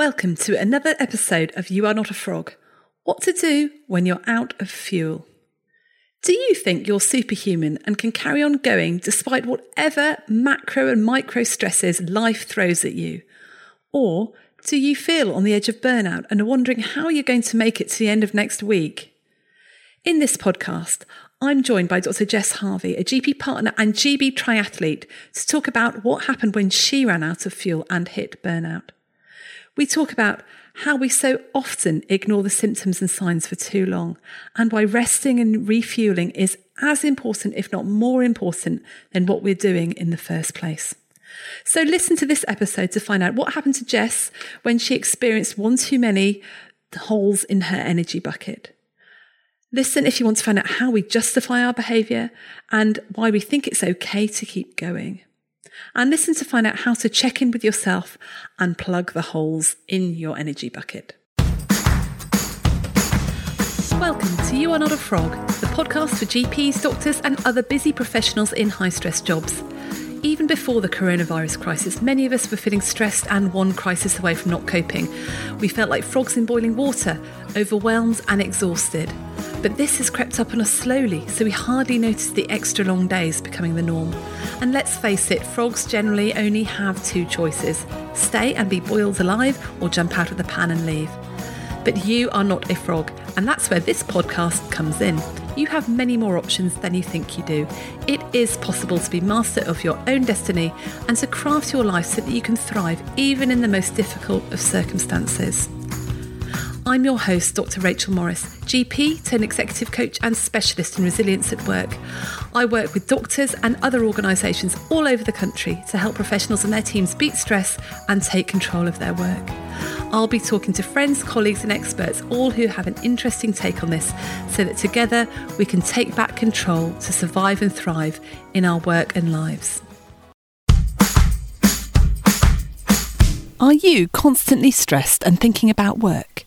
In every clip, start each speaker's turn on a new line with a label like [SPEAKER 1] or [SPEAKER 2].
[SPEAKER 1] Welcome to another episode of You Are Not a Frog What to Do When You're Out of Fuel. Do you think you're superhuman and can carry on going despite whatever macro and micro stresses life throws at you? Or do you feel on the edge of burnout and are wondering how you're going to make it to the end of next week? In this podcast, I'm joined by Dr. Jess Harvey, a GP partner and GB triathlete, to talk about what happened when she ran out of fuel and hit burnout. We talk about how we so often ignore the symptoms and signs for too long, and why resting and refueling is as important, if not more important, than what we're doing in the first place. So, listen to this episode to find out what happened to Jess when she experienced one too many holes in her energy bucket. Listen if you want to find out how we justify our behaviour and why we think it's okay to keep going and listen to find out how to check in with yourself and plug the holes in your energy bucket. Welcome to You Are Not a Frog, the podcast for GPs, doctors, and other busy professionals in high stress jobs. Even before the coronavirus crisis, many of us were feeling stressed and one crisis away from not coping. We felt like frogs in boiling water, overwhelmed and exhausted. But this has crept up on us slowly, so we hardly notice the extra long days becoming the norm. And let's face it, frogs generally only have two choices stay and be boiled alive, or jump out of the pan and leave. But you are not a frog, and that's where this podcast comes in you have many more options than you think you do. It is possible to be master of your own destiny and to craft your life so that you can thrive even in the most difficult of circumstances. I'm your host, Dr. Rachel Morris, GP, turned executive coach and specialist in resilience at work. I work with doctors and other organisations all over the country to help professionals and their teams beat stress and take control of their work. I'll be talking to friends, colleagues, and experts, all who have an interesting take on this, so that together we can take back control to survive and thrive in our work and lives. Are you constantly stressed and thinking about work?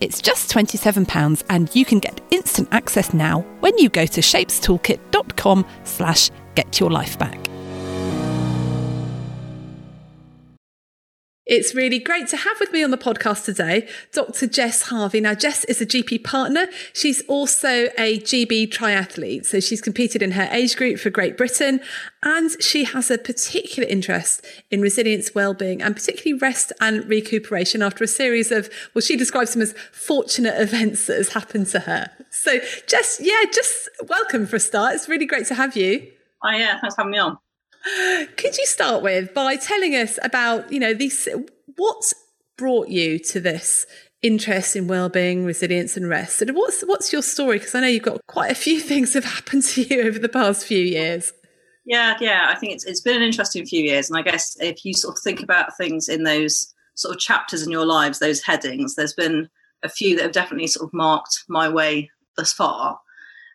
[SPEAKER 1] It's just £27 and you can get instant access now when you go to shapestoolkit.com slash get your life back. It's really great to have with me on the podcast today Dr. Jess Harvey. Now, Jess is a GP partner. She's also a GB triathlete. So she's competed in her age group for Great Britain and she has a particular interest in resilience, well-being and particularly rest and recuperation after a series of, well, she describes them as fortunate events that has happened to her. So Jess, yeah, just welcome for a start. It's really great to have you.
[SPEAKER 2] Oh yeah, thanks for having me on.
[SPEAKER 1] Could you start with by telling us about, you know, these what brought you to this interest in well-being, resilience and rest? And what's what's your story? Because I know you've got quite a few things have happened to you over the past few years.
[SPEAKER 2] Yeah, yeah, I think it's it's been an interesting few years. And I guess if you sort of think about things in those sort of chapters in your lives, those headings, there's been a few that have definitely sort of marked my way thus far.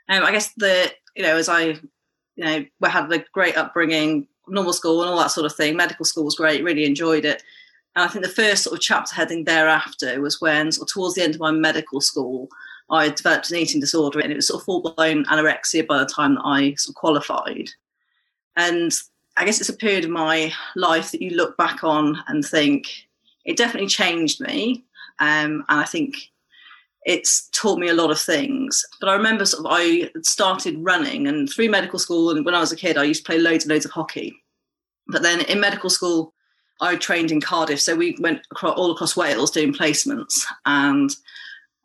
[SPEAKER 2] Um, I guess the you know as I you know, we had a great upbringing, normal school and all that sort of thing. Medical school was great, really enjoyed it. And I think the first sort of chapter heading thereafter was when, of towards the end of my medical school, I developed an eating disorder and it was sort of full blown anorexia by the time that I sort of qualified. And I guess it's a period of my life that you look back on and think it definitely changed me. Um, and I think it's taught me a lot of things. But I remember sort of I started running and through medical school and when I was a kid I used to play loads and loads of hockey. But then in medical school I trained in Cardiff, so we went across, all across Wales doing placements, and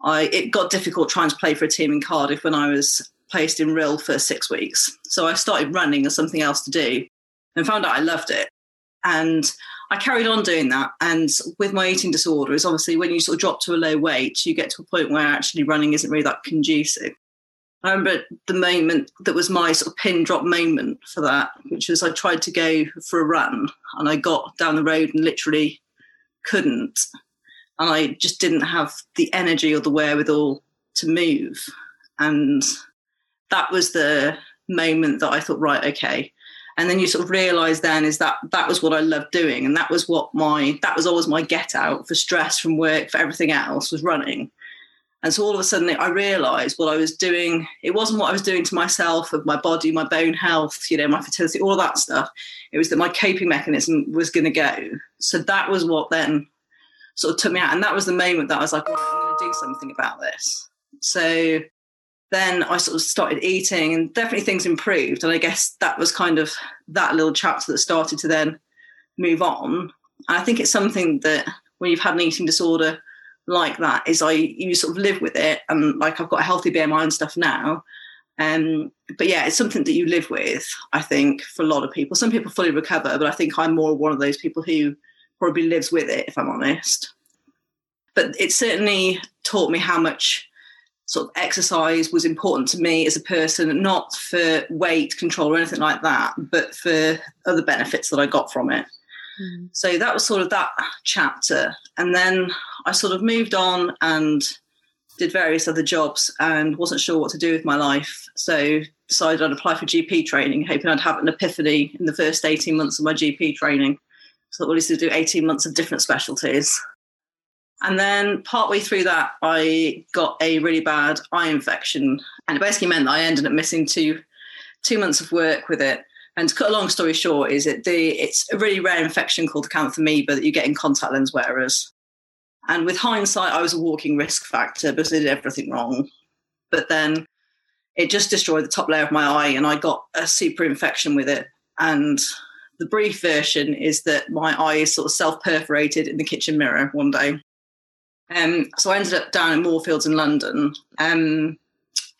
[SPEAKER 2] I it got difficult trying to play for a team in Cardiff when I was placed in Rhyl for six weeks. So I started running as something else to do, and found out I loved it. And I carried on doing that. And with my eating disorder, is obviously when you sort of drop to a low weight, you get to a point where actually running isn't really that conducive. I remember the moment that was my sort of pin drop moment for that, which was I tried to go for a run and I got down the road and literally couldn't. and I just didn't have the energy or the wherewithal to move. And that was the moment that I thought, right, okay. And then you sort of realize then is that that was what I loved doing. And that was what my, that was always my get out for stress from work, for everything else was running. And so all of a sudden I realized what I was doing, it wasn't what I was doing to myself, of my body, my bone health, you know, my fertility, all that stuff. It was that my coping mechanism was going to go. So that was what then sort of took me out. And that was the moment that I was like, I'm going to do something about this. So then I sort of started eating and definitely things improved. And I guess that was kind of that little chapter that started to then move on. And I think it's something that when you've had an eating disorder like that is I you sort of live with it and like I've got a healthy BMI and stuff now. Um, but yeah, it's something that you live with, I think, for a lot of people. Some people fully recover, but I think I'm more one of those people who probably lives with it, if I'm honest. But it certainly taught me how much sort of exercise was important to me as a person, not for weight control or anything like that, but for other benefits that I got from it. Mm. So that was sort of that chapter. And then I sort of moved on and did various other jobs and wasn't sure what to do with my life. So decided I'd apply for GP training, hoping I'd have an epiphany in the first 18 months of my GP training. So I wanted to do 18 months of different specialties. And then partway through that, I got a really bad eye infection. And it basically meant that I ended up missing two two months of work with it. And to cut a long story short, is it the it's a really rare infection called acanthamoeba that you get in contact lens wearers. And with hindsight, I was a walking risk factor because I did everything wrong. But then it just destroyed the top layer of my eye, and I got a super infection with it. And the brief version is that my eye is sort of self perforated in the kitchen mirror one day. Um, so I ended up down in Moorfields in London, um,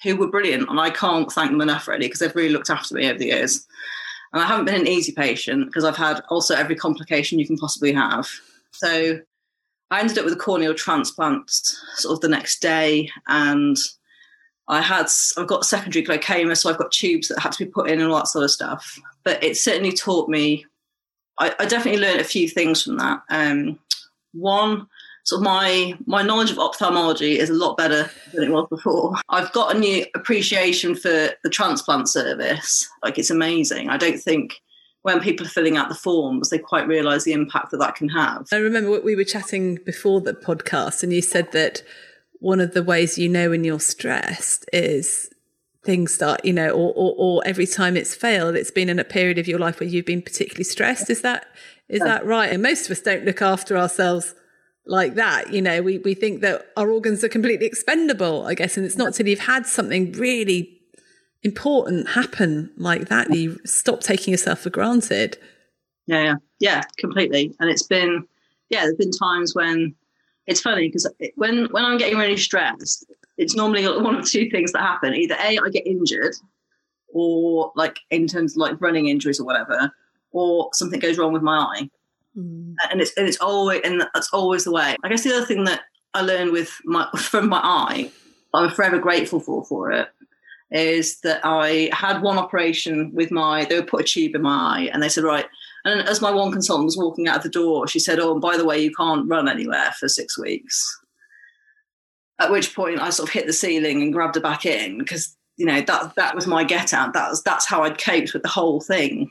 [SPEAKER 2] who were brilliant, and I can't thank them enough really because they've really looked after me over the years. And I haven't been an easy patient because I've had also every complication you can possibly have. So I ended up with a corneal transplant sort of the next day, and I had I've got secondary glaucoma, so I've got tubes that had to be put in and all that sort of stuff. But it certainly taught me. I, I definitely learned a few things from that. Um, one, so my my knowledge of ophthalmology is a lot better than it was before. I've got a new appreciation for the transplant service. Like it's amazing. I don't think when people are filling out the forms, they quite realise the impact that that can have.
[SPEAKER 1] I remember we were chatting before the podcast, and you said that one of the ways you know when you're stressed is things start, you know, or, or, or every time it's failed, it's been in a period of your life where you've been particularly stressed. Is that is that right? And most of us don't look after ourselves like that. You know, we, we think that our organs are completely expendable, I guess. And it's not till you've had something really important happen like that, you stop taking yourself for granted.
[SPEAKER 2] Yeah, yeah, yeah, completely. And it's been, yeah, there's been times when it's funny because when when I'm getting really stressed, it's normally one of two things that happen. Either A, I get injured, or like in terms of like running injuries or whatever, or something goes wrong with my eye. Mm. And it's and it's always and that's always the way. I guess the other thing that I learned with my from my eye, I'm forever grateful for for it, is that I had one operation with my they would put a tube in my eye and they said right and as my one consultant was walking out of the door, she said, "Oh, and by the way, you can't run anywhere for six weeks." At which point, I sort of hit the ceiling and grabbed her back in because you know that that was my get out. That was that's how I'd coped with the whole thing.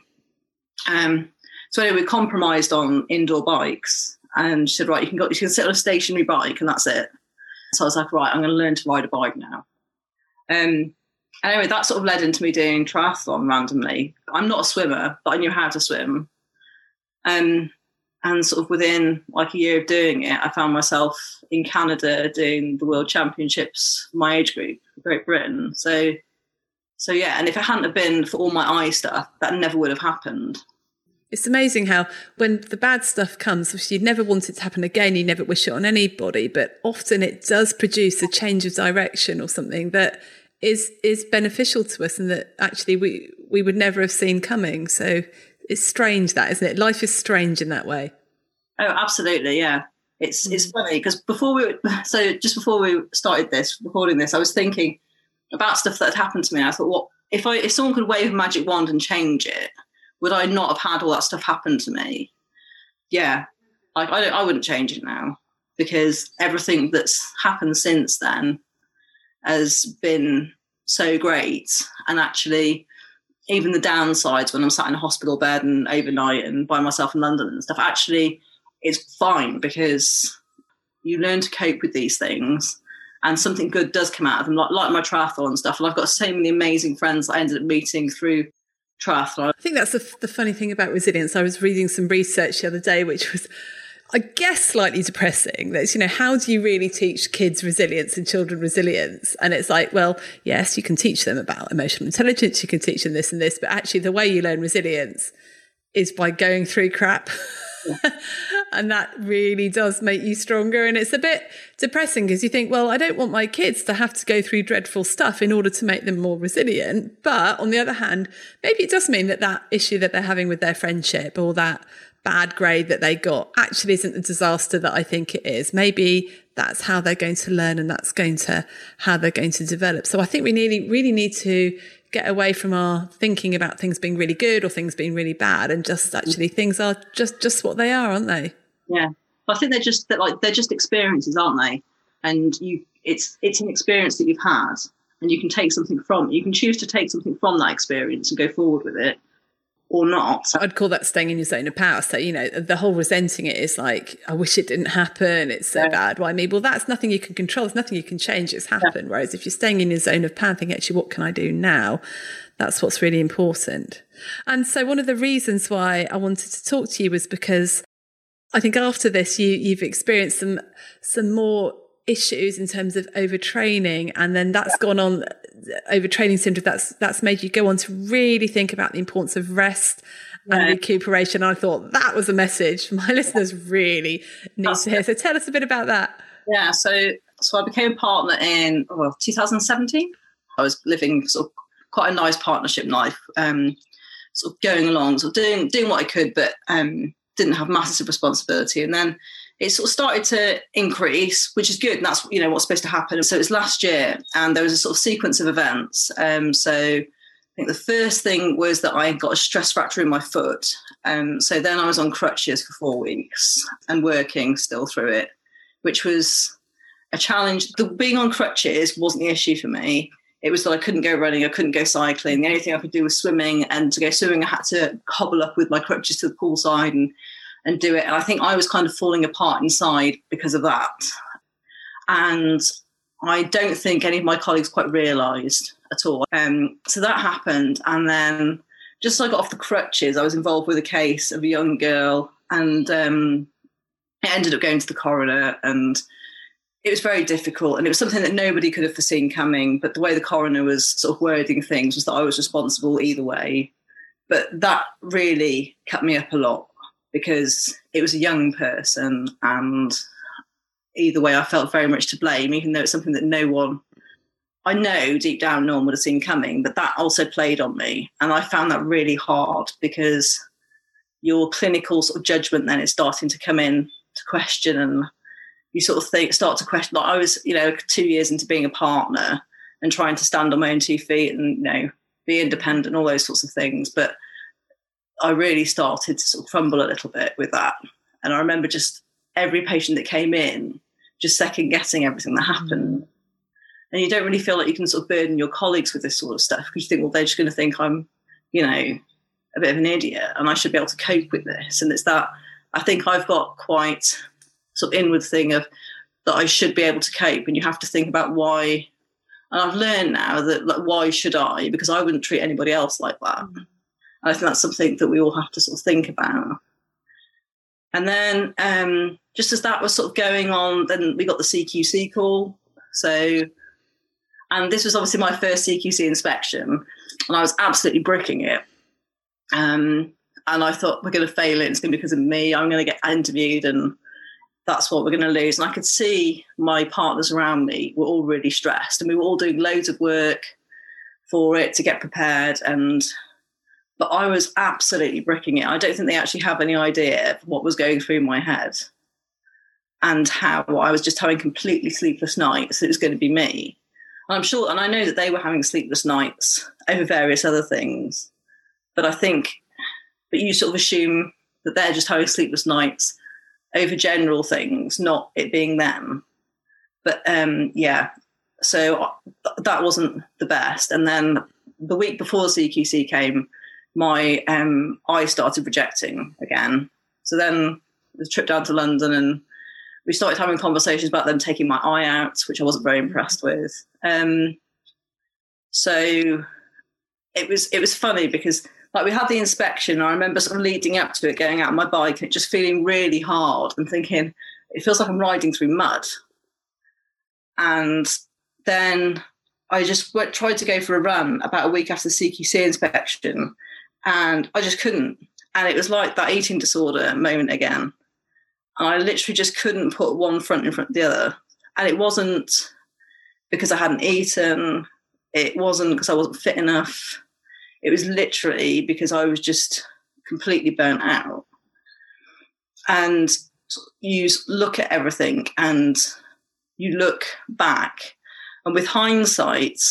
[SPEAKER 2] Um, so anyway, we compromised on indoor bikes, and she said, right, you can go, you can sit on a stationary bike, and that's it. So I was like, right, I'm going to learn to ride a bike now. Um, anyway, that sort of led into me doing triathlon randomly. I'm not a swimmer, but I knew how to swim. Um, and sort of within like a year of doing it, I found myself in Canada doing the World Championships, my age group, Great Britain. So, so yeah. And if it hadn't have been for all my eye stuff, that never would have happened.
[SPEAKER 1] It's amazing how when the bad stuff comes, you'd never want it to happen again, you never wish it on anybody, but often it does produce a change of direction or something that is is beneficial to us and that actually we we would never have seen coming. So it's strange that, isn't it? Life is strange in that way.
[SPEAKER 2] Oh, absolutely, yeah. It's mm. it's funny because before we so just before we started this recording this, I was thinking about stuff that had happened to me. I thought, what if I if someone could wave a magic wand and change it? Would I not have had all that stuff happen to me? Yeah, like I, I wouldn't change it now. because everything that's happened since then has been so great. And actually, even the downsides when I'm sat in a hospital bed and overnight and by myself in London and stuff, actually, it's fine because you learn to cope with these things and something good does come out of them, like, like my triathlon and stuff. And I've got so many amazing friends I ended up meeting through triathlon.
[SPEAKER 1] I think that's the, the funny thing about resilience. I was reading some research the other day, which was I guess slightly depressing. That's, you know, how do you really teach kids resilience and children resilience? And it's like, well, yes, you can teach them about emotional intelligence, you can teach them this and this, but actually the way you learn resilience is by going through crap. and that really does make you stronger. And it's a bit depressing because you think, well, I don't want my kids to have to go through dreadful stuff in order to make them more resilient. But on the other hand, maybe it does mean that that issue that they're having with their friendship or that bad grade that they got actually isn't the disaster that I think it is. Maybe that's how they're going to learn and that's going to how they're going to develop. So I think we really, really need to get away from our thinking about things being really good or things being really bad and just mm. actually things are just just what they are, aren't they?
[SPEAKER 2] Yeah. I think they're just they're like they're just experiences, aren't they? And you it's it's an experience that you've had and you can take something from you can choose to take something from that experience and go forward with it or not.
[SPEAKER 1] I'd call that staying in your zone of power. So, you know, the whole resenting it is like, I wish it didn't happen. It's so yeah. bad. Why me? Well, that's nothing you can control. There's nothing you can change. It's happened. Yeah. Whereas if you're staying in your zone of power, thinking, actually, what can I do now? That's what's really important. And so one of the reasons why I wanted to talk to you was because I think after this, you, you've experienced some, some more issues in terms of overtraining and then that's yeah. gone on overtraining syndrome that's that's made you go on to really think about the importance of rest and yeah. recuperation. I thought that was a message my listeners really need that's to hear. So tell us a bit about that.
[SPEAKER 2] Yeah so so i became a partner in well 2017 i was living sort of quite a nice partnership life um sort of going along sort of doing doing what i could but um didn't have massive responsibility. And then it sort of started to increase, which is good. And that's, you know, what's supposed to happen. So it was last year and there was a sort of sequence of events. Um, so I think the first thing was that I got a stress fracture in my foot. Um, so then I was on crutches for four weeks and working still through it, which was a challenge. The being on crutches wasn't the issue for me. It was that I couldn't go running, I couldn't go cycling. The only thing I could do was swimming, and to go swimming, I had to hobble up with my crutches to the poolside and and do it. And I think I was kind of falling apart inside because of that. And I don't think any of my colleagues quite realised at all. Um, so that happened. And then just as I got off the crutches, I was involved with a case of a young girl. And um, it ended up going to the coroner. And it was very difficult. And it was something that nobody could have foreseen coming. But the way the coroner was sort of wording things was that I was responsible either way. But that really cut me up a lot because it was a young person and either way I felt very much to blame, even though it's something that no one I know deep down no one would have seen coming, but that also played on me. And I found that really hard because your clinical sort of judgment then is starting to come in to question and you sort of think start to question like I was, you know, two years into being a partner and trying to stand on my own two feet and, you know, be independent, all those sorts of things. But I really started to sort of crumble a little bit with that. And I remember just every patient that came in, just second guessing everything that happened. Mm. And you don't really feel like you can sort of burden your colleagues with this sort of stuff because you think, well, they're just going to think I'm, you know, a bit of an idiot and I should be able to cope with this. And it's that I think I've got quite sort of inward thing of that I should be able to cope. And you have to think about why. And I've learned now that like, why should I? Because I wouldn't treat anybody else like that. Mm. I think that's something that we all have to sort of think about. And then um, just as that was sort of going on, then we got the CQC call. So, and this was obviously my first CQC inspection, and I was absolutely bricking it. Um, and I thought we're going to fail it. It's going to be because of me. I'm going to get interviewed, and that's what we're going to lose. And I could see my partners around me were all really stressed, and we were all doing loads of work for it to get prepared. And but I was absolutely bricking it. I don't think they actually have any idea of what was going through my head and how I was just having completely sleepless nights. It was going to be me. And I'm sure, and I know that they were having sleepless nights over various other things. But I think, but you sort of assume that they're just having sleepless nights over general things, not it being them. But um, yeah, so uh, that wasn't the best. And then the week before CQC came, my um, eye started projecting again. So then the trip down to London and we started having conversations about them taking my eye out, which I wasn't very impressed with. Um, so it was it was funny because like we had the inspection. I remember sort of leading up to it, going out on my bike and it just feeling really hard and thinking it feels like I'm riding through mud. And then I just went, tried to go for a run about a week after the CQC inspection, and I just couldn't. And it was like that eating disorder moment again. And I literally just couldn't put one front in front of the other. And it wasn't because I hadn't eaten, it wasn't because I wasn't fit enough. It was literally because I was just completely burnt out. And you look at everything and you look back, and with hindsight,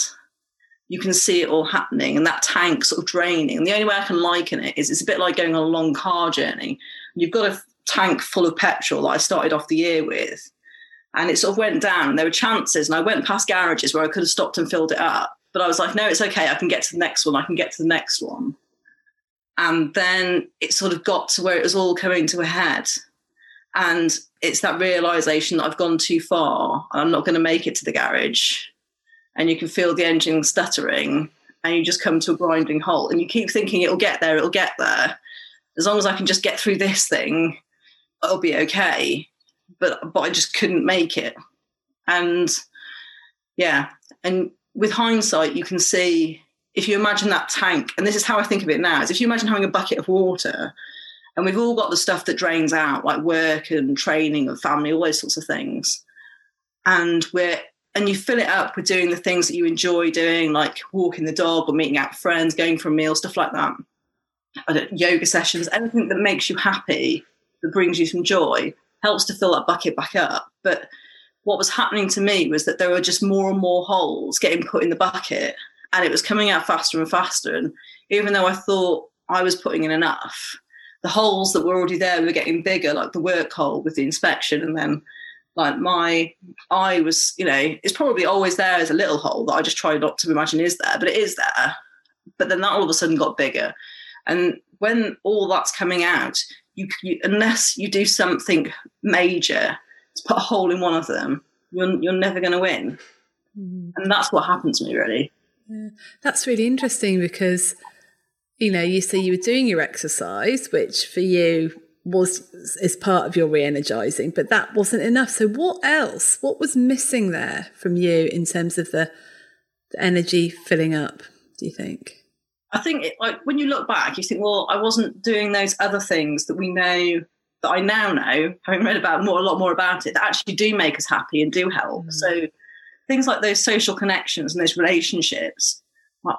[SPEAKER 2] you can see it all happening and that tank sort of draining. And the only way I can liken it is it's a bit like going on a long car journey. You've got a tank full of petrol that I started off the year with, and it sort of went down. There were chances, and I went past garages where I could have stopped and filled it up. But I was like, no, it's okay. I can get to the next one. I can get to the next one. And then it sort of got to where it was all coming to a head. And it's that realization that I've gone too far I'm not going to make it to the garage. And you can feel the engine stuttering and you just come to a grinding halt and you keep thinking it'll get there, it'll get there. As long as I can just get through this thing, it'll be okay. But but I just couldn't make it. And yeah, and with hindsight, you can see if you imagine that tank, and this is how I think of it now, is if you imagine having a bucket of water and we've all got the stuff that drains out, like work and training and family, all those sorts of things. And we're and you fill it up with doing the things that you enjoy doing, like walking the dog or meeting out friends, going for a meal, stuff like that. yoga sessions, anything that makes you happy, that brings you some joy, helps to fill that bucket back up. But what was happening to me was that there were just more and more holes getting put in the bucket and it was coming out faster and faster. And even though I thought I was putting in enough, the holes that were already there were getting bigger, like the work hole with the inspection. And then, like, my eye was, you know, it's probably always there as a little hole that I just try not to imagine is there, but it is there. But then that all of a sudden got bigger. And when all that's coming out, you, you unless you do something major to put a hole in one of them, you're, you're never going to win. Mm. And that's what happened to me, really.
[SPEAKER 1] Yeah. That's really interesting because you know, you say you were doing your exercise, which for you was is part of your re-energizing, but that wasn't enough. So what else? What was missing there from you in terms of the, the energy filling up? Do you think?
[SPEAKER 2] I think it, like when you look back, you think, well, I wasn't doing those other things that we know that I now know, having read about more a lot more about it, that actually do make us happy and do help. Mm. So things like those social connections and those relationships.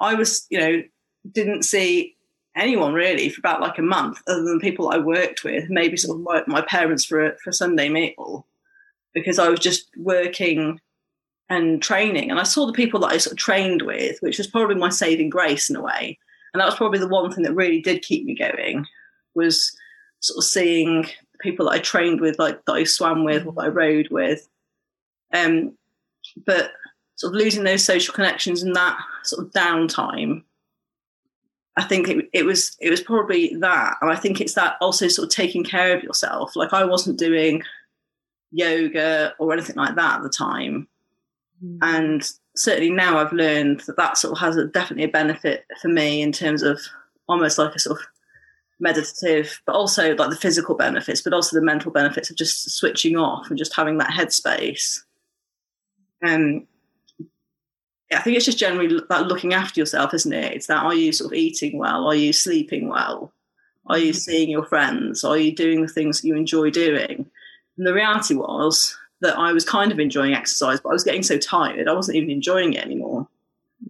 [SPEAKER 2] I was, you know, didn't see anyone really for about like a month, other than people I worked with, maybe sort of my, my parents for a, for Sunday meal, because I was just working and training, and I saw the people that I sort of trained with, which was probably my saving grace in a way, and that was probably the one thing that really did keep me going, was sort of seeing the people that I trained with, like that I swam with, or that I rode with, um, but sort of losing those social connections and that sort of downtime I think it, it, was it was probably that, and I think it's that also sort of taking care of yourself. Like I wasn't doing yoga or anything like that at the time, mm. and certainly now I've learned that that sort of has a, definitely a benefit for me in terms of almost like a sort of meditative, but also like the physical benefits, but also the mental benefits of just switching off and just having that headspace. And I think it's just generally that looking after yourself, isn't it? It's that are you sort of eating well? Are you sleeping well? Are you mm-hmm. seeing your friends? Are you doing the things that you enjoy doing? And the reality was that I was kind of enjoying exercise, but I was getting so tired, I wasn't even enjoying it anymore.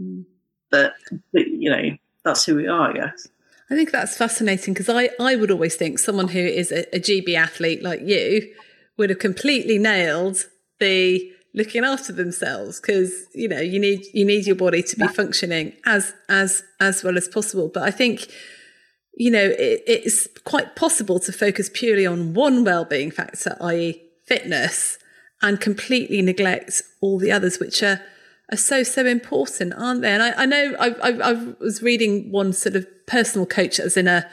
[SPEAKER 2] Mm. But, you know, that's who we are, I guess.
[SPEAKER 1] I think that's fascinating because I, I would always think someone who is a, a GB athlete like you would have completely nailed the looking after themselves because you know you need you need your body to be functioning as as as well as possible but i think you know, it, it's quite possible to focus purely on one well-being factor, i.e., fitness, and completely neglect all the others, which are are so so important, aren't they? And I, I know I, I, I was reading one sort of personal coach, as in a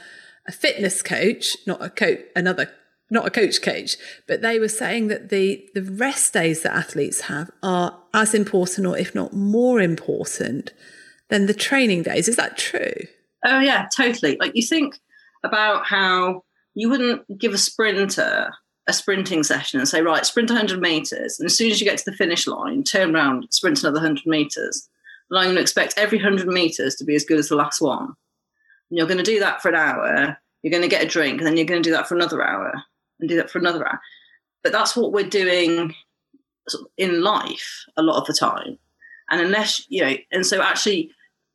[SPEAKER 1] a fitness coach, not a coach, another not a coach coach, but they were saying that the the rest days that athletes have are as important, or if not more important, than the training days. Is that true?
[SPEAKER 2] Oh yeah, totally. Like you think about how you wouldn't give a sprinter a sprinting session and say, right, sprint 100 meters, and as soon as you get to the finish line, turn around, sprint another 100 meters. And I'm going to expect every 100 meters to be as good as the last one. And you're going to do that for an hour. You're going to get a drink, and then you're going to do that for another hour, and do that for another hour. But that's what we're doing in life a lot of the time. And unless you know, and so actually,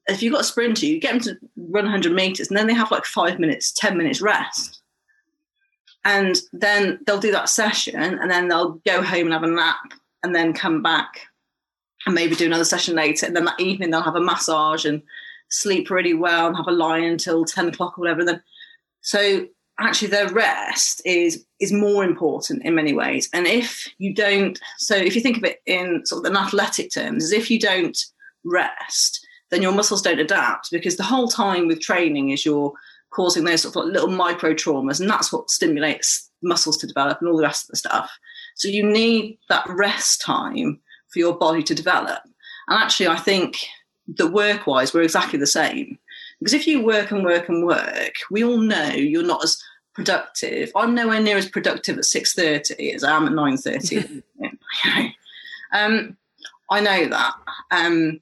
[SPEAKER 2] if you've got a sprinter, you get them to run 100 meters, and then they have like five minutes, 10 minutes rest. And then they'll do that session, and then they'll go home and have a nap, and then come back and maybe do another session later. And then that evening, they'll have a massage and sleep really well and have a lie until 10 o'clock or whatever. Then, so actually, their rest is is more important in many ways. And if you don't, so if you think of it in sort of an athletic terms, is if you don't rest, then your muscles don't adapt because the whole time with training is you're causing those sort of little micro traumas, and that's what stimulates muscles to develop and all the rest of the stuff. So you need that rest time for your body to develop. And actually, I think that work wise, we're exactly the same. Because if you work and work and work, we all know you're not as productive. I'm nowhere near as productive at 6.30 as I am at 9.30. um, I know that. Um,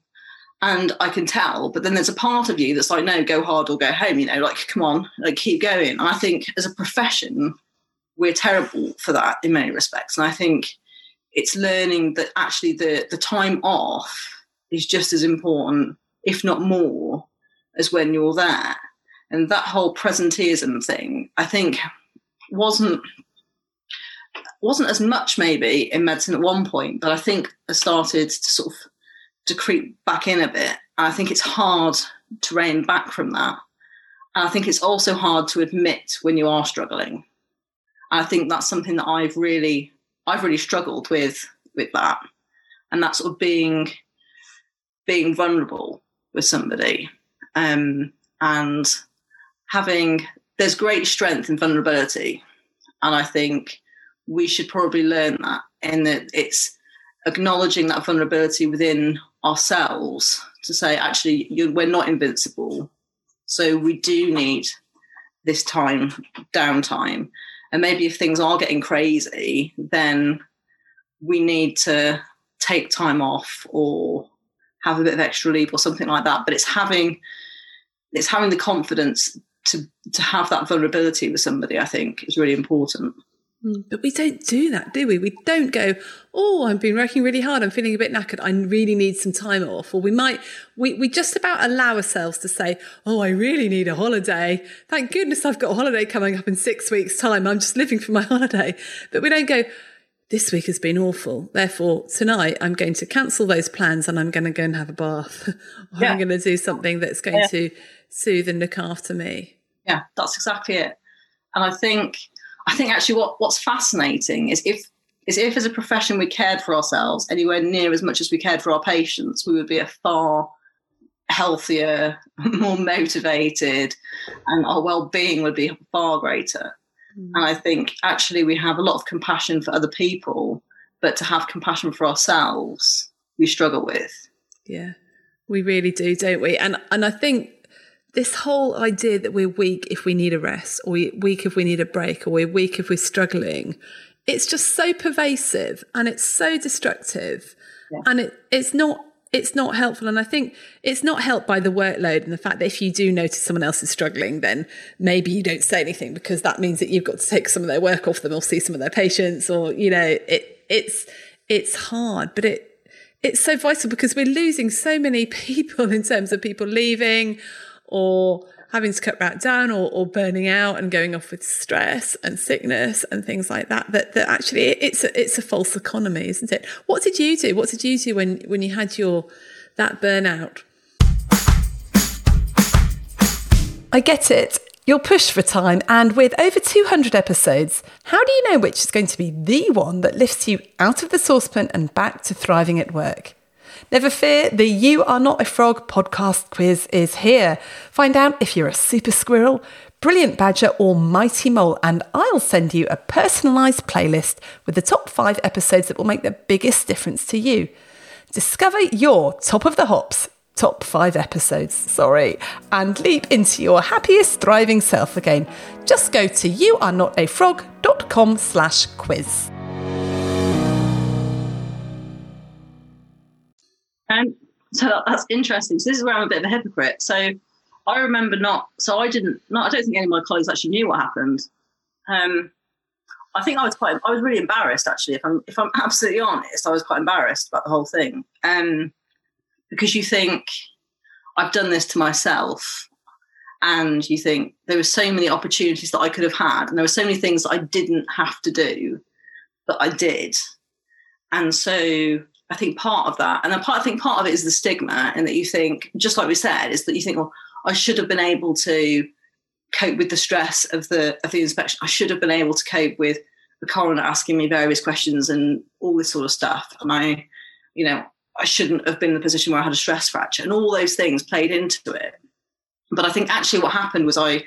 [SPEAKER 2] and I can tell. But then there's a part of you that's like, no, go hard or go home. You know, like come on, like keep going. And I think as a profession, we're terrible for that in many respects. And I think it's learning that actually the the time off is just as important, if not more, as when you're there. And that whole presenteeism thing, I think, wasn't wasn't as much maybe in medicine at one point, but I think I started to sort of to creep back in a bit. I think it's hard to rein back from that. And I think it's also hard to admit when you are struggling. And I think that's something that I've really, I've really struggled with with that, and that sort of being, being vulnerable with somebody, um, and having there's great strength in vulnerability, and I think we should probably learn that, and that it's acknowledging that vulnerability within ourselves to say, actually, we're not invincible. So we do need this time, downtime. And maybe if things are getting crazy, then we need to take time off or have a bit of extra leave or something like that. But it's having it's having the confidence to to have that vulnerability with somebody, I think, is really important.
[SPEAKER 1] Mm, but we don't do that, do we? We don't go, oh, I've been working really hard. I'm feeling a bit knackered. I really need some time off. Or we might, we, we just about allow ourselves to say, oh, I really need a holiday. Thank goodness I've got a holiday coming up in six weeks' time. I'm just living for my holiday. But we don't go, this week has been awful. Therefore, tonight I'm going to cancel those plans and I'm going to go and have a bath. yeah. I'm going to do something that's going yeah. to soothe and look after me.
[SPEAKER 2] Yeah, that's exactly it. And I think I think actually what, what's fascinating is if is if as a profession we cared for ourselves anywhere near as much as we cared for our patients, we would be a far healthier, more motivated, and our well-being would be far greater. Mm. And I think actually we have a lot of compassion for other people, but to have compassion for ourselves, we struggle with.
[SPEAKER 1] Yeah, we really do, don't we? And and I think this whole idea that we're weak if we need a rest, or we're weak if we need a break, or we're weak if we're struggling, it's just so pervasive and it's so destructive, yeah. and it, it's not it's not helpful. And I think it's not helped by the workload and the fact that if you do notice someone else is struggling, then maybe you don't say anything because that means that you've got to take some of their work off them or see some of their patients, or you know, it it's it's hard, but it it's so vital because we're losing so many people in terms of people leaving or having to cut back down or, or burning out and going off with stress and sickness and things like that that, that actually it's a, it's a false economy isn't it? What did you do? What did you do when when you had your that burnout?
[SPEAKER 3] I get it.
[SPEAKER 1] You're pushed for time, and with over 200 episodes, how do you know which is going to be the one that lifts you out of the saucepan and back to thriving at work? Never fear, the You Are Not a Frog podcast quiz is here. Find out if you're a super squirrel, brilliant badger, or mighty mole, and I'll send you a personalised playlist with the top five episodes that will make the biggest difference to you. Discover your top of the hops top five episodes, sorry, and leap into your happiest, thriving self again. Just go to youarenotafrog.com slash quiz.
[SPEAKER 2] Um, so that's interesting. So this is where I'm a bit of a hypocrite. So I remember not, so I didn't, not, I don't think any of my colleagues actually knew what happened. Um, I think I was quite, I was really embarrassed actually. If I'm, if I'm absolutely honest, I was quite embarrassed about the whole thing. Um, because you think I've done this to myself and you think there were so many opportunities that I could have had and there were so many things that I didn't have to do but I did and so I think part of that and part, I think part of it is the stigma and that you think just like we said is that you think well I should have been able to cope with the stress of the of the inspection. I should have been able to cope with the coroner asking me various questions and all this sort of stuff. And I you know I shouldn't have been in the position where I had a stress fracture, and all those things played into it. But I think actually what happened was I,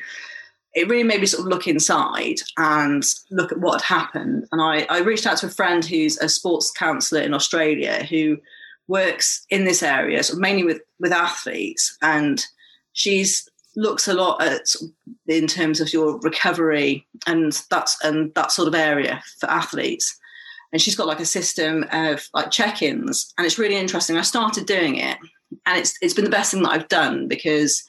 [SPEAKER 2] it really made me sort of look inside and look at what had happened. And I, I reached out to a friend who's a sports counsellor in Australia who works in this area, of mainly with with athletes, and she's looks a lot at in terms of your recovery and that's and that sort of area for athletes. And she's got like a system of like check-ins. And it's really interesting. I started doing it and it's it's been the best thing that i've done because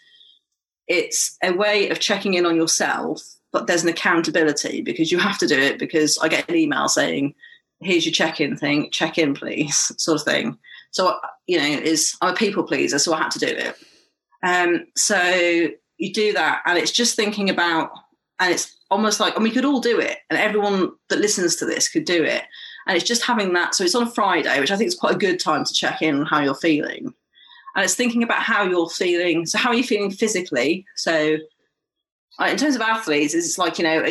[SPEAKER 2] it's a way of checking in on yourself but there's an accountability because you have to do it because i get an email saying here's your check-in thing check in please sort of thing so you know is i'm a people pleaser so i had to do it um so you do that and it's just thinking about and it's almost like and we could all do it and everyone that listens to this could do it and it's just having that. So it's on a Friday, which I think is quite a good time to check in on how you're feeling. And it's thinking about how you're feeling. So, how are you feeling physically? So, uh, in terms of athletes, it's like, you know,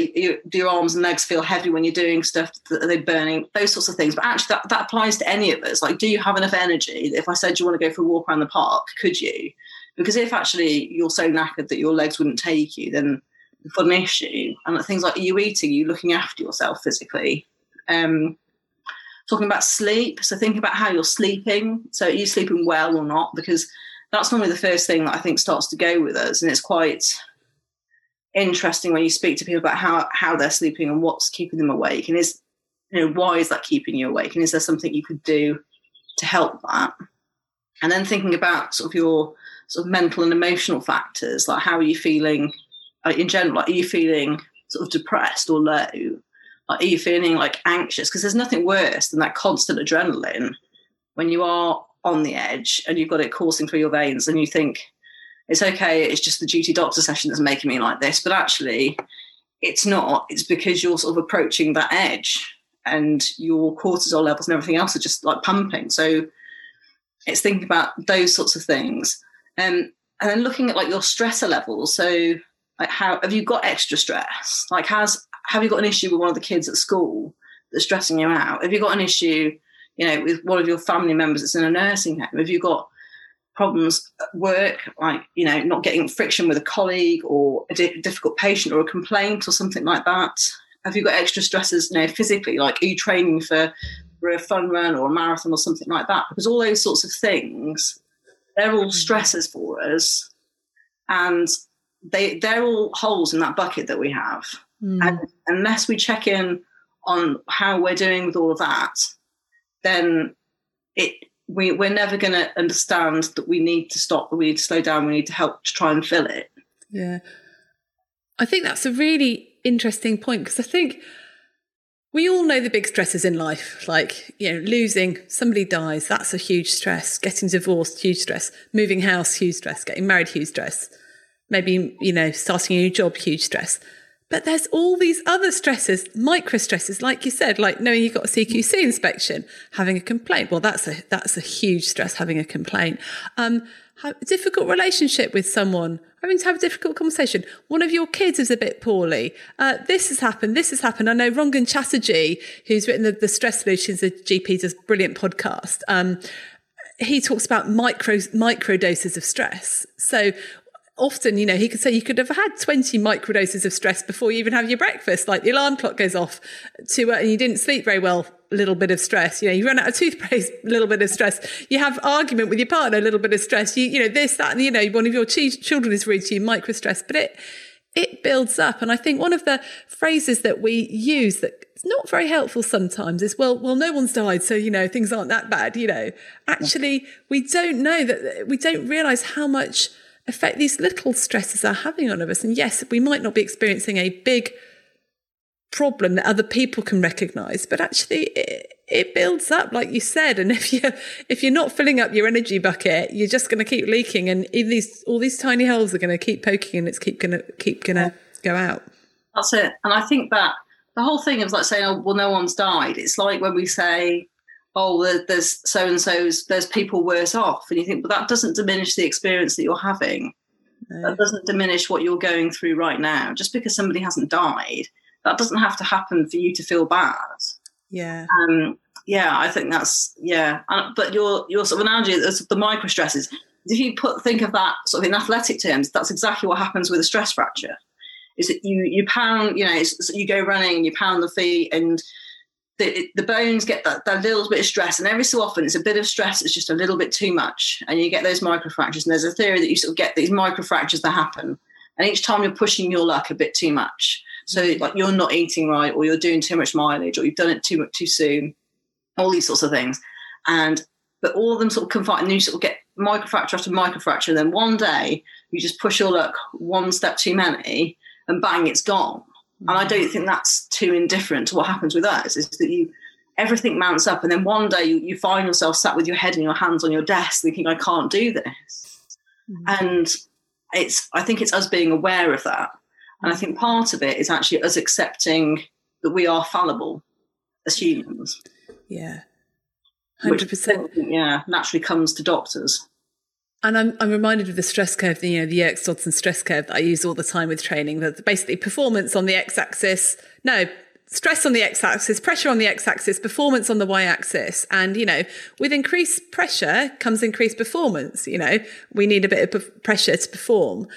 [SPEAKER 2] do your arms and legs feel heavy when you're doing stuff? Are they burning? Those sorts of things. But actually, that, that applies to any of us. Like, do you have enough energy? If I said you want to go for a walk around the park, could you? Because if actually you're so knackered that your legs wouldn't take you, then you've got an issue. And things like, are you eating? Are you looking after yourself physically? Um, talking about sleep. So think about how you're sleeping. So are you sleeping well or not? Because that's normally the first thing that I think starts to go with us. And it's quite interesting when you speak to people about how, how they're sleeping and what's keeping them awake. And is, you know, why is that keeping you awake? And is there something you could do to help that? And then thinking about sort of your sort of mental and emotional factors, like how are you feeling uh, in general? Like, are you feeling sort of depressed or low? Are you feeling like anxious? Because there's nothing worse than that constant adrenaline when you are on the edge and you've got it coursing through your veins and you think it's okay, it's just the duty doctor session that's making me like this. But actually, it's not. It's because you're sort of approaching that edge and your cortisol levels and everything else are just like pumping. So it's thinking about those sorts of things. Um, and then looking at like your stressor levels. So like how have you got extra stress? Like has have you got an issue with one of the kids at school that's stressing you out? Have you got an issue, you know, with one of your family members that's in a nursing home? Have you got problems at work, like, you know, not getting friction with a colleague or a di- difficult patient or a complaint or something like that? Have you got extra stresses, you know, physically? Like, are you training for, for a fun run or a marathon or something like that? Because all those sorts of things, they're all mm. stresses for us. And they they're all holes in that bucket that we have. Mm. And unless we check in on how we're doing with all of that, then it we, we're never going to understand that we need to stop, that we need to slow down, we need to help to try and fill it.
[SPEAKER 1] Yeah. I think that's a really interesting point because I think we all know the big stresses in life, like, you know, losing, somebody dies, that's a huge stress. Getting divorced, huge stress. Moving house, huge stress. Getting married, huge stress. Maybe, you know, starting a new job, huge stress. But there's all these other stresses, micro stresses, like you said, like knowing you've got a CQC inspection, having a complaint. Well, that's a that's a huge stress having a complaint. Um, a difficult relationship with someone, having to have a difficult conversation. One of your kids is a bit poorly. Uh, this has happened. This has happened. I know Rangan Chatterjee, who's written the, the Stress Solutions, the GP does a brilliant podcast. Um, he talks about micro micro doses of stress. So often, you know, he could say you could have had 20 microdoses of stress before you even have your breakfast. Like the alarm clock goes off to, uh, and you didn't sleep very well, a little bit of stress. You know, you run out of toothpaste, a little bit of stress. You have argument with your partner, a little bit of stress. You, you know, this, that, and, you know, one of your children is rude to you, micro stress, but it, it builds up. And I think one of the phrases that we use that is not very helpful sometimes is, well, well, no one's died. So, you know, things aren't that bad. You know, actually, we don't know that we don't realize how much effect these little stresses are having on us. And yes, we might not be experiencing a big problem that other people can recognize, but actually it, it builds up, like you said. And if you if you're not filling up your energy bucket, you're just going to keep leaking, and these all these tiny holes are going to keep poking, and it's keep going to keep going to go out.
[SPEAKER 2] That's it. And I think that the whole thing of like saying, "Oh, well, no one's died." It's like when we say, oh, there's so and so's, there's people worse off. And you think, but that doesn't diminish the experience that you're having. No. That doesn't diminish what you're going through right now. Just because somebody hasn't died, that doesn't have to happen for you to feel bad.
[SPEAKER 1] Yeah.
[SPEAKER 2] Um, yeah, I think that's yeah. but your your sort of analogy is the micro stresses. If you put think of that sort of in athletic terms, that's exactly what happens with a stress fracture. Is that you you pound, you know, you go running, you pound the feet, and the, the bones get that, that little bit of stress, and every so often it's a bit of stress It's just a little bit too much, and you get those microfractures. And there's a theory that you sort of get these microfractures that happen, and each time you're pushing your luck a bit too much. So mm-hmm. like you're not eating right, or you're doing too much mileage, or you've done it too much too soon, all these sorts of things. And but all of them sort of confine, and you sort of get microfracture after microfracture, and then one day you just push your luck one step too many, and bang, it's gone. And I don't think that's too indifferent to what happens with us, is that you everything mounts up and then one day you, you find yourself sat with your head and your hands on your desk thinking, I can't do this. Mm-hmm. And it's I think it's us being aware of that. And I think part of it is actually us accepting that we are fallible as humans.
[SPEAKER 1] Yeah. 100%.
[SPEAKER 2] Which, yeah, naturally comes to doctors.
[SPEAKER 1] And I'm, I'm reminded of the stress curve, you know, the Yerkes Dodson stress curve that I use all the time with training. That basically performance on the x-axis, no, stress on the x-axis, pressure on the x-axis, performance on the y-axis. And, you know, with increased pressure comes increased performance. You know, we need a bit of pressure to perform.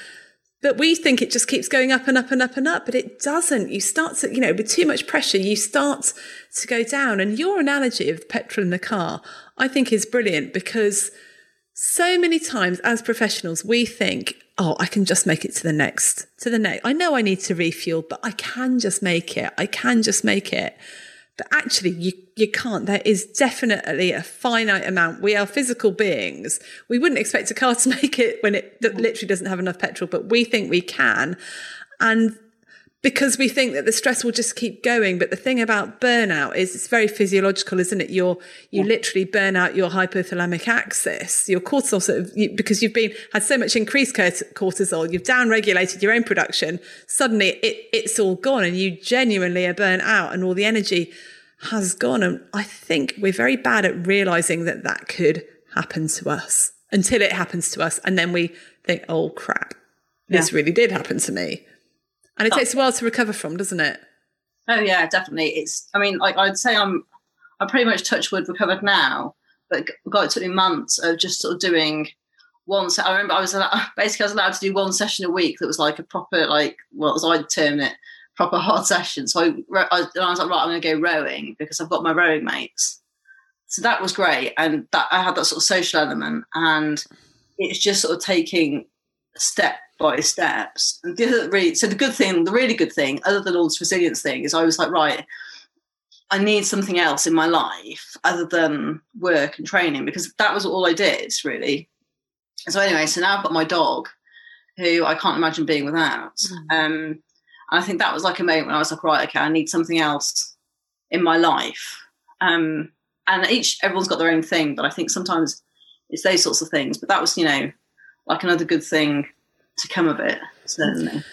[SPEAKER 1] But we think it just keeps going up and up and up and up, but it doesn't. You start to, you know, with too much pressure, you start to go down. And your analogy of the petrol in the car, I think is brilliant because – so many times as professionals, we think, oh, I can just make it to the next, to the next. I know I need to refuel, but I can just make it. I can just make it. But actually, you, you can't. There is definitely a finite amount. We are physical beings. We wouldn't expect a car to make it when it literally doesn't have enough petrol, but we think we can. And because we think that the stress will just keep going. But the thing about burnout is it's very physiological, isn't it? You're, you yeah. literally burn out your hypothalamic axis, your cortisol, sort of, you, because you've been, had so much increased cortisol, you've downregulated your own production. Suddenly it, it's all gone and you genuinely are burnt out and all the energy has gone. And I think we're very bad at realizing that that could happen to us until it happens to us. And then we think, oh crap, this yeah. really did happen to me. And it oh. takes a while to recover from, doesn't it?
[SPEAKER 2] Oh yeah, definitely. It's. I mean, like I'd say, I'm. I'm pretty much touch wood recovered now, but God, it took me months of just sort of doing one. Se- I remember I was allowed, basically I was allowed to do one session a week that was like a proper, like what as I'd term it, proper hard session. So I, I, I was like, right, I'm going to go rowing because I've got my rowing mates. So that was great, and that I had that sort of social element, and it's just sort of taking step by steps. And the other really, so the good thing, the really good thing, other than all this resilience thing, is I was like, right, I need something else in my life other than work and training because that was all I did really. So anyway, so now I've got my dog, who I can't imagine being without. Mm. Um, and I think that was like a moment when I was like, right, okay, I need something else in my life. Um, and each everyone's got their own thing, but I think sometimes it's those sorts of things. But that was, you know, like another good thing to come of it, certainly.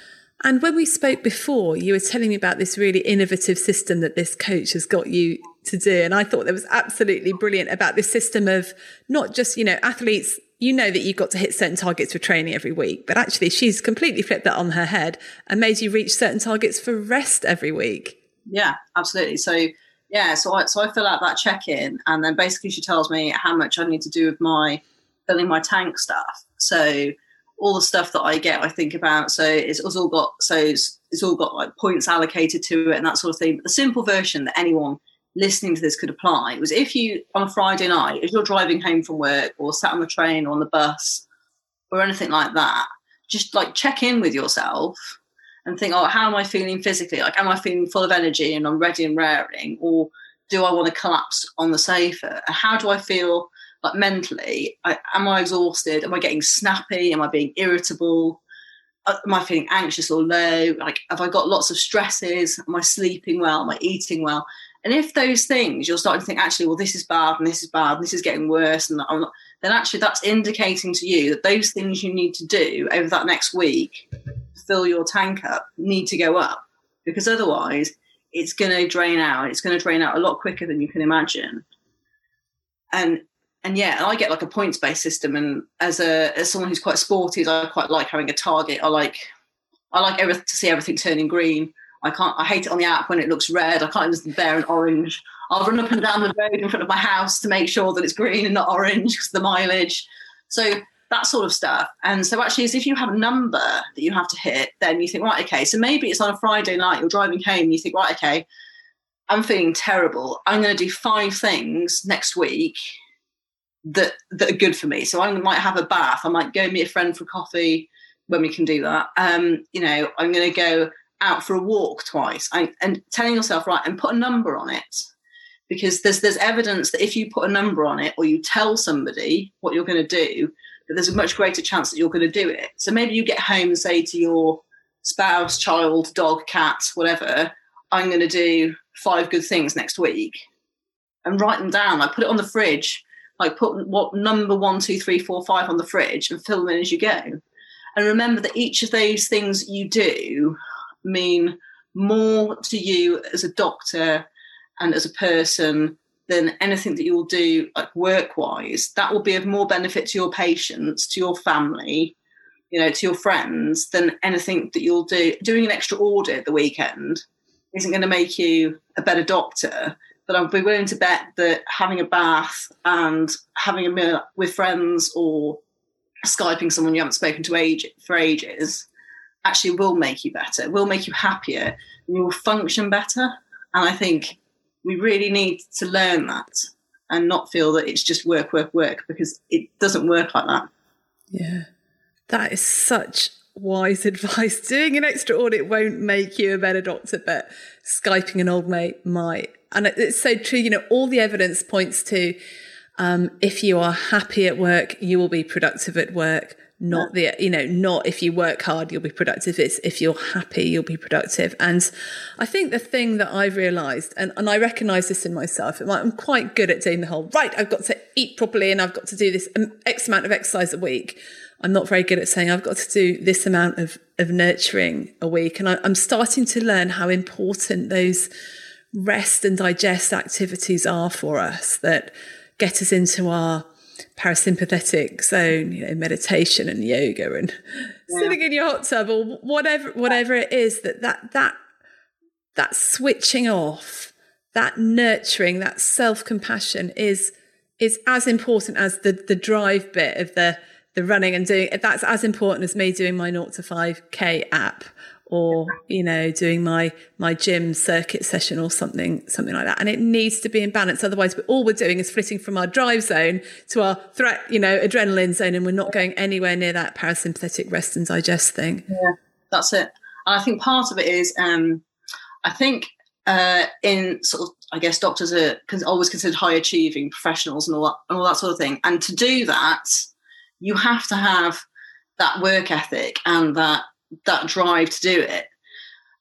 [SPEAKER 1] And when we spoke before, you were telling me about this really innovative system that this coach has got you to do. And I thought that was absolutely brilliant about this system of not just, you know, athletes, you know that you've got to hit certain targets for training every week, but actually she's completely flipped that on her head and made you reach certain targets for rest every week.
[SPEAKER 2] Yeah, absolutely. So yeah, so I so I fill out that check-in and then basically she tells me how much I need to do with my filling my tank stuff. So all the stuff that I get, I think about. So it's, it's all got so it's, it's all got like points allocated to it and that sort of thing. But the simple version that anyone listening to this could apply was if you on a Friday night, if you're driving home from work or sat on the train or on the bus or anything like that, just like check in with yourself and think, oh, how am I feeling physically? Like, am I feeling full of energy and I'm ready and raring, or do I want to collapse on the sofa? How do I feel like mentally? I, am I exhausted? Am I getting snappy? Am I being irritable? Uh, am I feeling anxious or low? Like, have I got lots of stresses? Am I sleeping well? Am I eating well? And if those things you're starting to think, actually, well, this is bad and this is bad and this is getting worse, and I'm not, then actually that's indicating to you that those things you need to do over that next week fill your tank up need to go up because otherwise it's going to drain out. It's going to drain out a lot quicker than you can imagine. And and yeah, I get like a points based system. And as a as someone who's quite sporty, I quite like having a target. I like I like to see everything turning green. I can't. I hate it on the app when it looks red. I can't bear an orange. I'll run up and down the road in front of my house to make sure that it's green and not orange because the mileage. So that sort of stuff. And so actually, as if you have a number that you have to hit, then you think, right, okay. So maybe it's on a Friday night. You're driving home. And you think, right, okay. I'm feeling terrible. I'm going to do five things next week that that are good for me. So I might have a bath. I might go meet a friend for coffee when we can do that. Um, you know, I'm going to go out for a walk twice. I, and telling yourself right and put a number on it because there's there's evidence that if you put a number on it or you tell somebody what you're going to do, that there's a much greater chance that you're going to do it. So maybe you get home and say to your spouse, child, dog, cat, whatever, I'm going to do five good things next week and write them down. I put it on the fridge like put what number one, two, three, four, five on the fridge and fill them in as you go. And remember that each of those things you do mean more to you as a doctor and as a person than anything that you'll do like work wise. That will be of more benefit to your patients, to your family, you know, to your friends than anything that you'll do. Doing an extra audit the weekend isn't going to make you a better doctor but I'd be willing to bet that having a bath and having a meal with friends or Skyping someone you haven't spoken to age for ages actually will make you better, will make you happier, and you will function better. And I think we really need to learn that and not feel that it's just work, work, work, because it doesn't work like that.
[SPEAKER 1] Yeah. That is such wise advice. Doing an extra audit won't make you a better doctor, but Skyping an old mate might. And it's so true. You know, all the evidence points to um, if you are happy at work, you will be productive at work. Not the, you know, not if you work hard, you'll be productive. It's if you're happy, you'll be productive. And I think the thing that I've realized, and, and I recognize this in myself, I'm quite good at doing the whole, right, I've got to eat properly and I've got to do this X amount of exercise a week. I'm not very good at saying I've got to do this amount of, of nurturing a week. And I, I'm starting to learn how important those rest and digest activities are for us that get us into our parasympathetic zone, you know, meditation and yoga and yeah. sitting in your hot tub or whatever whatever it is that that that that switching off, that nurturing, that self-compassion is is as important as the the drive bit of the the running and doing that's as important as me doing my 0 to 5k app or you know doing my my gym circuit session or something something like that. And it needs to be in balance. Otherwise all we're doing is flitting from our drive zone to our threat you know adrenaline zone and we're not going anywhere near that parasympathetic rest and digest thing.
[SPEAKER 2] Yeah that's it. And i think part of it is um i think uh in sort of i guess doctors are always considered high achieving professionals and all that and all that sort of thing. And to do that you have to have that work ethic and that that drive to do it.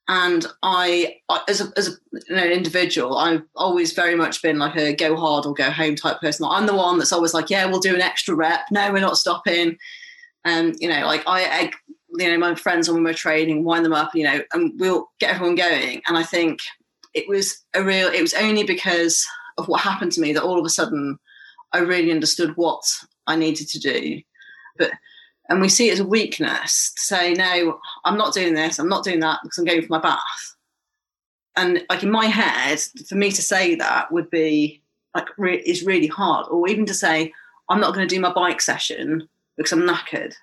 [SPEAKER 2] And I, as a, as a, you know, an individual, I've always very much been like a go hard or go home type person. I'm the one that's always like, yeah, we'll do an extra rep. No, we're not stopping. And you know, like I, I you know my friends when we were training, wind them up, you know, and we'll get everyone going. And I think it was a real. It was only because of what happened to me that all of a sudden I really understood what I needed to do. But and we see it as a weakness to say, no, I'm not doing this, I'm not doing that because I'm going for my bath. And like in my head, for me to say that would be like re- is really hard. Or even to say, I'm not going to do my bike session because I'm knackered.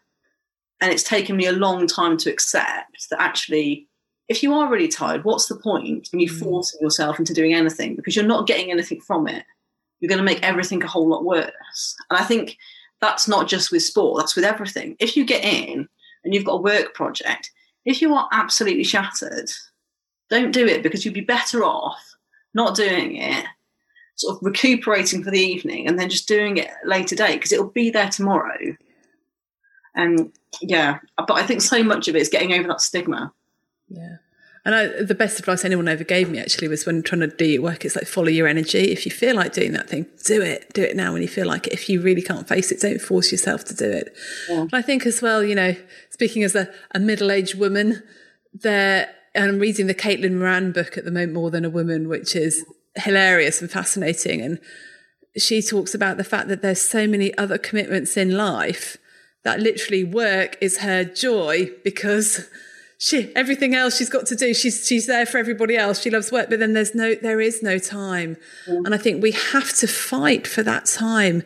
[SPEAKER 2] And it's taken me a long time to accept that actually, if you are really tired, what's the point in you mm. forcing yourself into doing anything because you're not getting anything from it? You're going to make everything a whole lot worse. And I think that's not just with sport, that's with everything. If you get in and you've got a work project, if you are absolutely shattered, don't do it because you'd be better off not doing it, sort of recuperating for the evening and then just doing it later date because it'll be there tomorrow. And yeah, but I think so much of it is getting over that stigma.
[SPEAKER 1] Yeah. And I, the best advice anyone ever gave me actually was when trying to do your work, it's like follow your energy. If you feel like doing that thing, do it. Do it now when you feel like it. If you really can't face it, don't force yourself to do it. Yeah. I think as well, you know, speaking as a, a middle aged woman, there, and I'm reading the Caitlin Moran book at the moment, More Than a Woman, which is hilarious and fascinating. And she talks about the fact that there's so many other commitments in life that literally work is her joy because she everything else she's got to do she's she's there for everybody else she loves work but then there's no there is no time. Yeah. and i think we have to fight for that time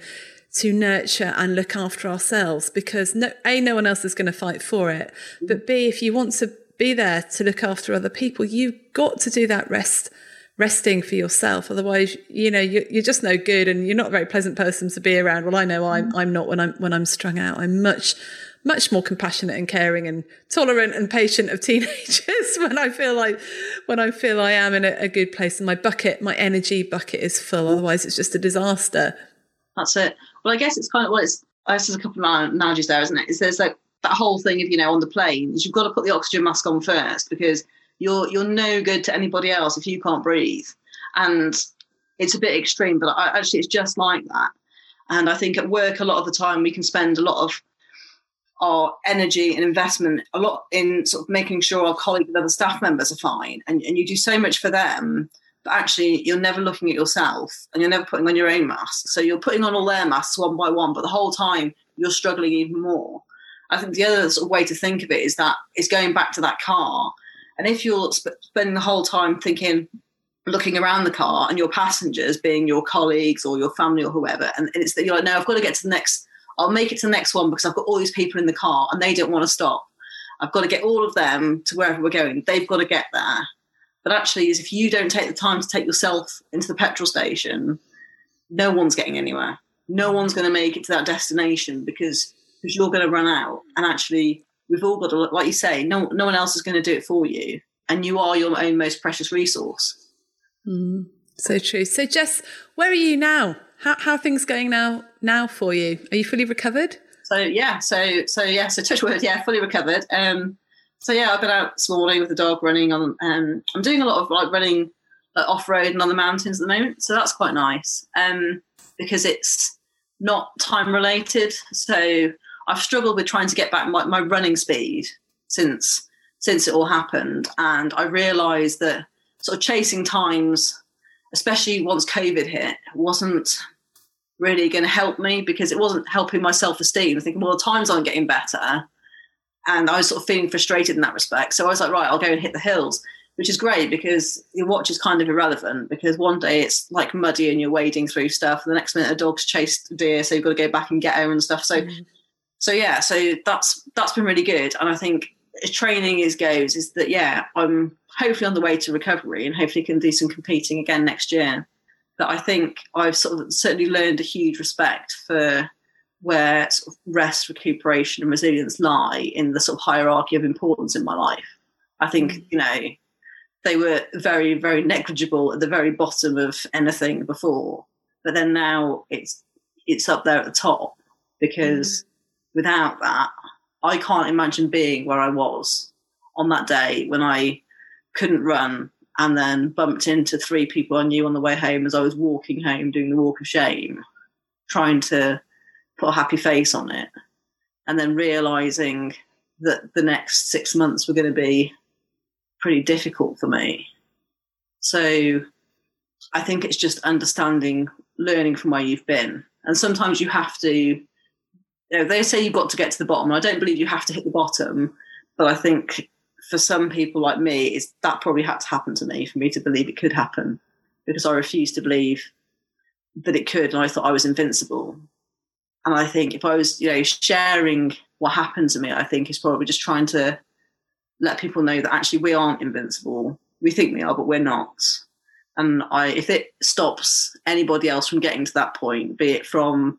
[SPEAKER 1] to nurture and look after ourselves because no a no one else is going to fight for it but b if you want to be there to look after other people you've got to do that rest resting for yourself. Otherwise you know you, are just no good and you're not a very pleasant person to be around. Well i know i'm mm. i'm not when i'm when i'm strung out. I'm much much more compassionate and caring and tolerant and patient of teenagers when I feel like when I feel I am in a, a good place and my bucket, my energy bucket is full. Otherwise, it's just a disaster.
[SPEAKER 2] That's it. Well, I guess it's kind of well, it's I guess there's a couple of analogies there, isn't it? Is there's like that whole thing of you know on the plane you've got to put the oxygen mask on first because you're you're no good to anybody else if you can't breathe, and it's a bit extreme, but I, actually it's just like that. And I think at work a lot of the time we can spend a lot of our energy and investment a lot in sort of making sure our colleagues and other staff members are fine. And, and you do so much for them but actually you're never looking at yourself and you're never putting on your own mask. So you're putting on all their masks one by one but the whole time you're struggling even more. I think the other sort of way to think of it is that is going back to that car. And if you're sp- spending the whole time thinking looking around the car and your passengers being your colleagues or your family or whoever and it's that you're like no i've got to get to the next I'll make it to the next one because I've got all these people in the car and they don't want to stop. I've got to get all of them to wherever we're going. They've got to get there. But actually, is if you don't take the time to take yourself into the petrol station, no one's getting anywhere. No one's going to make it to that destination because because you're going to run out. And actually, we've all got to, like you say, no no one else is going to do it for you, and you are your own most precious resource.
[SPEAKER 1] Mm, so true. So, Jess, where are you now? How how are things going now now for you? Are you fully recovered?
[SPEAKER 2] So yeah, so so yeah, so touch wood, yeah, fully recovered. Um, so yeah, I've been out this morning with the dog running on. Um, I'm doing a lot of like running like, off road and on the mountains at the moment, so that's quite nice. Um, because it's not time related. So I've struggled with trying to get back my, my running speed since since it all happened, and I realised that sort of chasing times, especially once COVID hit, wasn't really going to help me because it wasn't helping my self esteem. I Thinking, well, the times aren't getting better. And I was sort of feeling frustrated in that respect. So I was like, right, I'll go and hit the hills, which is great because your watch is kind of irrelevant because one day it's like muddy and you're wading through stuff. And the next minute a dog's chased deer. So you've got to go back and get her and stuff. So, mm-hmm. so yeah, so that's, that's been really good. And I think training is goes is that, yeah, I'm hopefully on the way to recovery and hopefully can do some competing again next year that I think I've sort of certainly learned a huge respect for where sort of rest, recuperation, and resilience lie in the sort of hierarchy of importance in my life. I think mm. you know they were very, very negligible at the very bottom of anything before, but then now it's it's up there at the top because mm. without that, I can't imagine being where I was on that day when I couldn't run and then bumped into three people I knew on the way home as I was walking home doing the walk of shame, trying to put a happy face on it, and then realizing that the next six months were going to be pretty difficult for me. So I think it's just understanding, learning from where you've been. And sometimes you have to, you know, they say you've got to get to the bottom. I don't believe you have to hit the bottom, but I think for some people like me, is that probably had to happen to me for me to believe it could happen because I refused to believe that it could. And I thought I was invincible. And I think if I was, you know, sharing what happened to me, I think is probably just trying to let people know that actually we aren't invincible. We think we are, but we're not. And I, if it stops anybody else from getting to that point, be it from,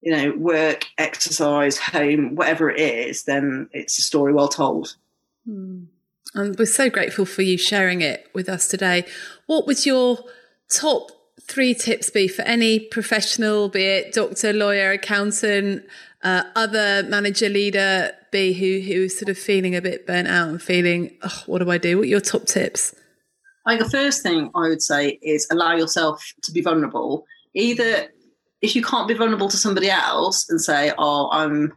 [SPEAKER 2] you know, work, exercise, home, whatever it is, then it's a story well told.
[SPEAKER 1] Mm. And we're so grateful for you sharing it with us today. What would your top three tips be for any professional, be it doctor, lawyer, accountant, uh, other manager, leader, be who who's sort of feeling a bit burnt out and feeling, oh, what do I do? What are your top tips?
[SPEAKER 2] I think the first thing I would say is allow yourself to be vulnerable. Either if you can't be vulnerable to somebody else and say, "Oh, I'm,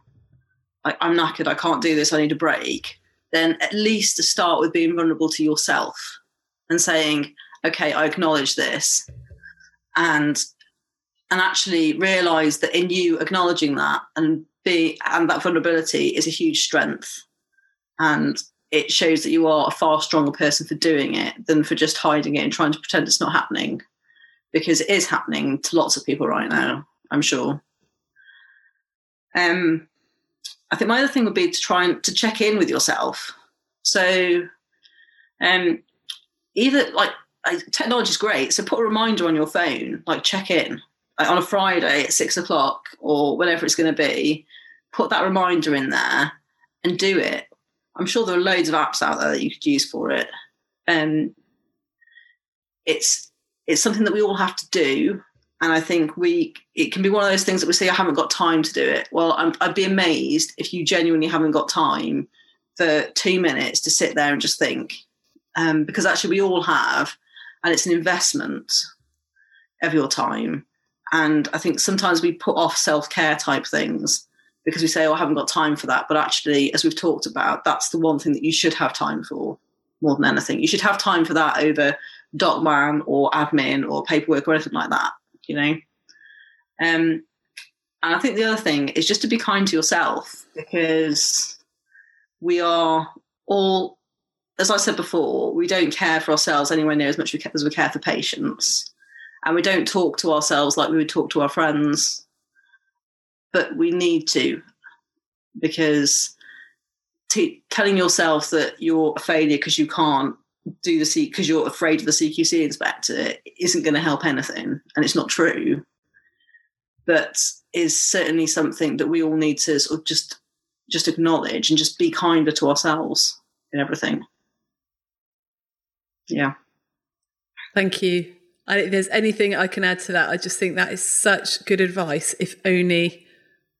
[SPEAKER 2] I, I'm knackered. I can't do this. I need a break," then at least to start with being vulnerable to yourself and saying, "Okay, I acknowledge this," and and actually realize that in you acknowledging that and be and that vulnerability is a huge strength. And it shows that you are a far stronger person for doing it than for just hiding it and trying to pretend it's not happening because it is happening to lots of people right now i'm sure. Um i think my other thing would be to try and to check in with yourself. So um either like technology is great so put a reminder on your phone like check in. Like on a friday at six o'clock or whatever it's going to be put that reminder in there and do it. I'm sure there are loads of apps out there that you could use for it. Um, it's it's something that we all have to do, and I think we it can be one of those things that we say I haven't got time to do it. Well, i would be amazed if you genuinely haven't got time for two minutes to sit there and just think, um, because actually we all have, and it's an investment of your time. And I think sometimes we put off self care type things because we say, oh, I haven't got time for that. But actually, as we've talked about, that's the one thing that you should have time for more than anything. You should have time for that over DocMan or admin or paperwork or anything like that, you know? Um, and I think the other thing is just to be kind to yourself because we are all, as I said before, we don't care for ourselves anywhere near as much as we care for patients. And we don't talk to ourselves like we would talk to our friends but we need to because t- telling yourself that you're a failure because you can't do the C because you're afraid of the CQC inspector isn't going to help anything, and it's not true. But is certainly something that we all need to sort of just just acknowledge and just be kinder to ourselves in everything. Yeah.
[SPEAKER 1] Thank you. If there's anything I can add to that, I just think that is such good advice. If only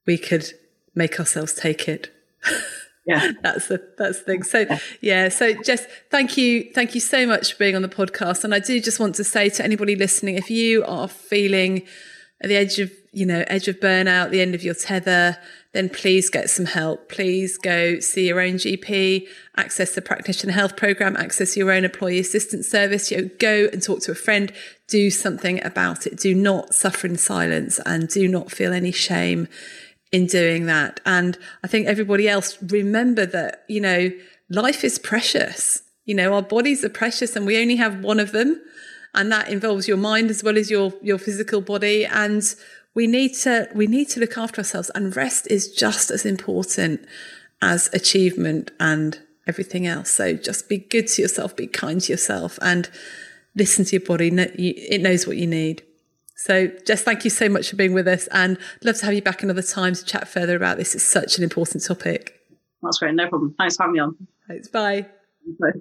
[SPEAKER 1] we could make ourselves take it.
[SPEAKER 2] Yeah,
[SPEAKER 1] that's the that's the thing. So yeah, so Jess, thank you, thank you so much for being on the podcast. And I do just want to say to anybody listening, if you are feeling at the edge of you know edge of burnout, the end of your tether, then please get some help. Please go see your own GP, access the practitioner health program, access your own employee assistance service. You know, go and talk to a friend. Do something about it. Do not suffer in silence, and do not feel any shame in doing that. And I think everybody else remember that, you know, life is precious. You know, our bodies are precious and we only have one of them. And that involves your mind as well as your, your physical body. And we need to, we need to look after ourselves and rest is just as important as achievement and everything else. So just be good to yourself, be kind to yourself and listen to your body. It knows what you need. So, Jess, thank you so much for being with us and love to have you back another time to chat further about this. It's such an important topic.
[SPEAKER 2] That's great. No problem. Thanks for having me on.
[SPEAKER 1] Thanks. Bye.
[SPEAKER 2] Bye.